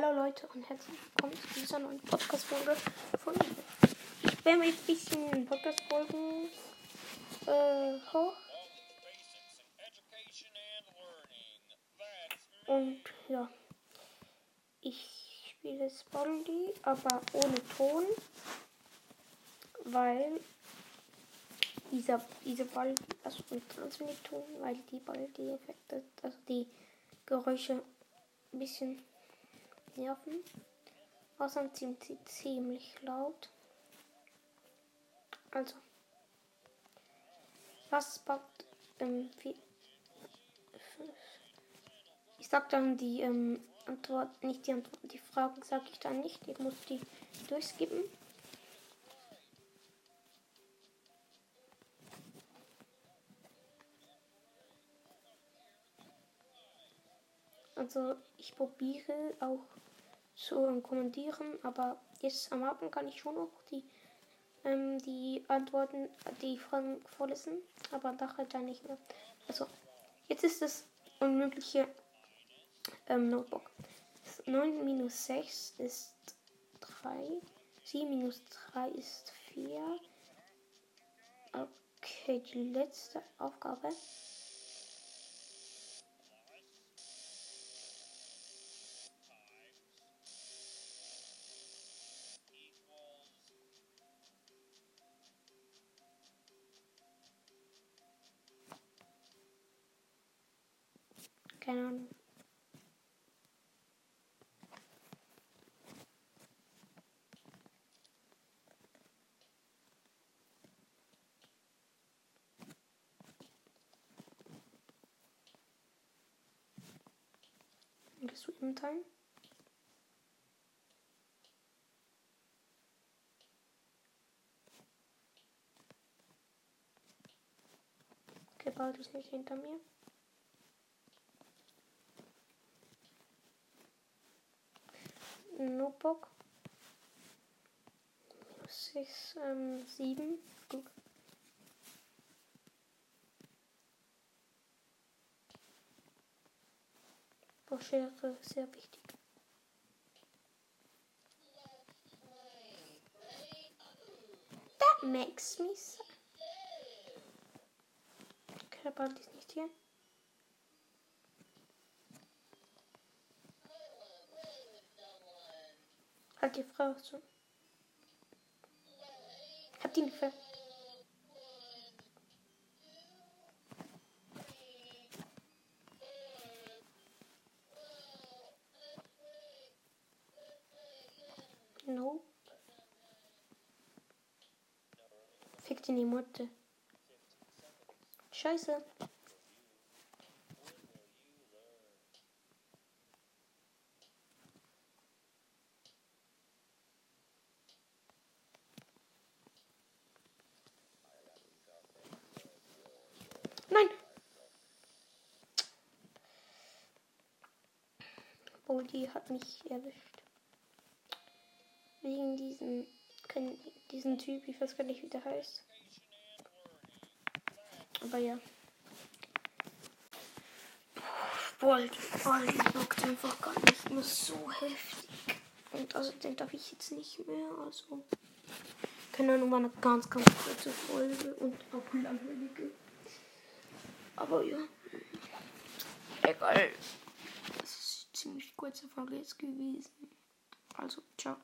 Hallo Leute und herzlich willkommen zu dieser neuen Podcast-Folge von mir. Ich werde ein bisschen Podcast-Folgen äh, hoch. Und ja, ich spiele Spoldy, aber ohne Ton, weil dieser, diese Ball, also mit Transmitton, weil die Ball die Effekte, also die Geräusche ein bisschen nerven. Außerdem sind sie ziemlich laut. Also, was backt ähm, ich sag dann die ähm, Antwort, nicht die Antwort, die Fragen sage ich dann nicht. Ich muss die durchskippen. Also ich probiere auch zu kommentieren, aber jetzt am Abend kann ich schon noch die, ähm, die Antworten, die Fragen vorlesen, aber nachher dann nicht mehr. Also jetzt ist das unmögliche ähm, Notebook. 9 minus 6 ist 3. 7 minus 3 ist 4. Okay, die letzte Aufgabe. Keine Ahnung. Gehst du im Time? Okay, bald ist nicht hinter mir. Notebook. Minus 6, ähm, 7. Gut. Schere sehr wichtig. That makes me sad. Okay, Ball ist nicht hier. Halt die Frau zu. Hab die Hilfe. Nope. Fick die Mutter. Scheiße. Boldi hat mich erwischt. Wegen diesem, diesen Typ, ich weiß gar nicht, wie der heißt. Aber ja. Boah, die wirkt einfach gar nicht mehr so heftig. Und also den darf ich jetzt nicht mehr. Also. Keine Ahnung, war eine ganz, ganz kurze Folge und auch langweilige. Aber ja. Egal. Ziemlich kurze Folge jetzt gewesen. Also, ciao.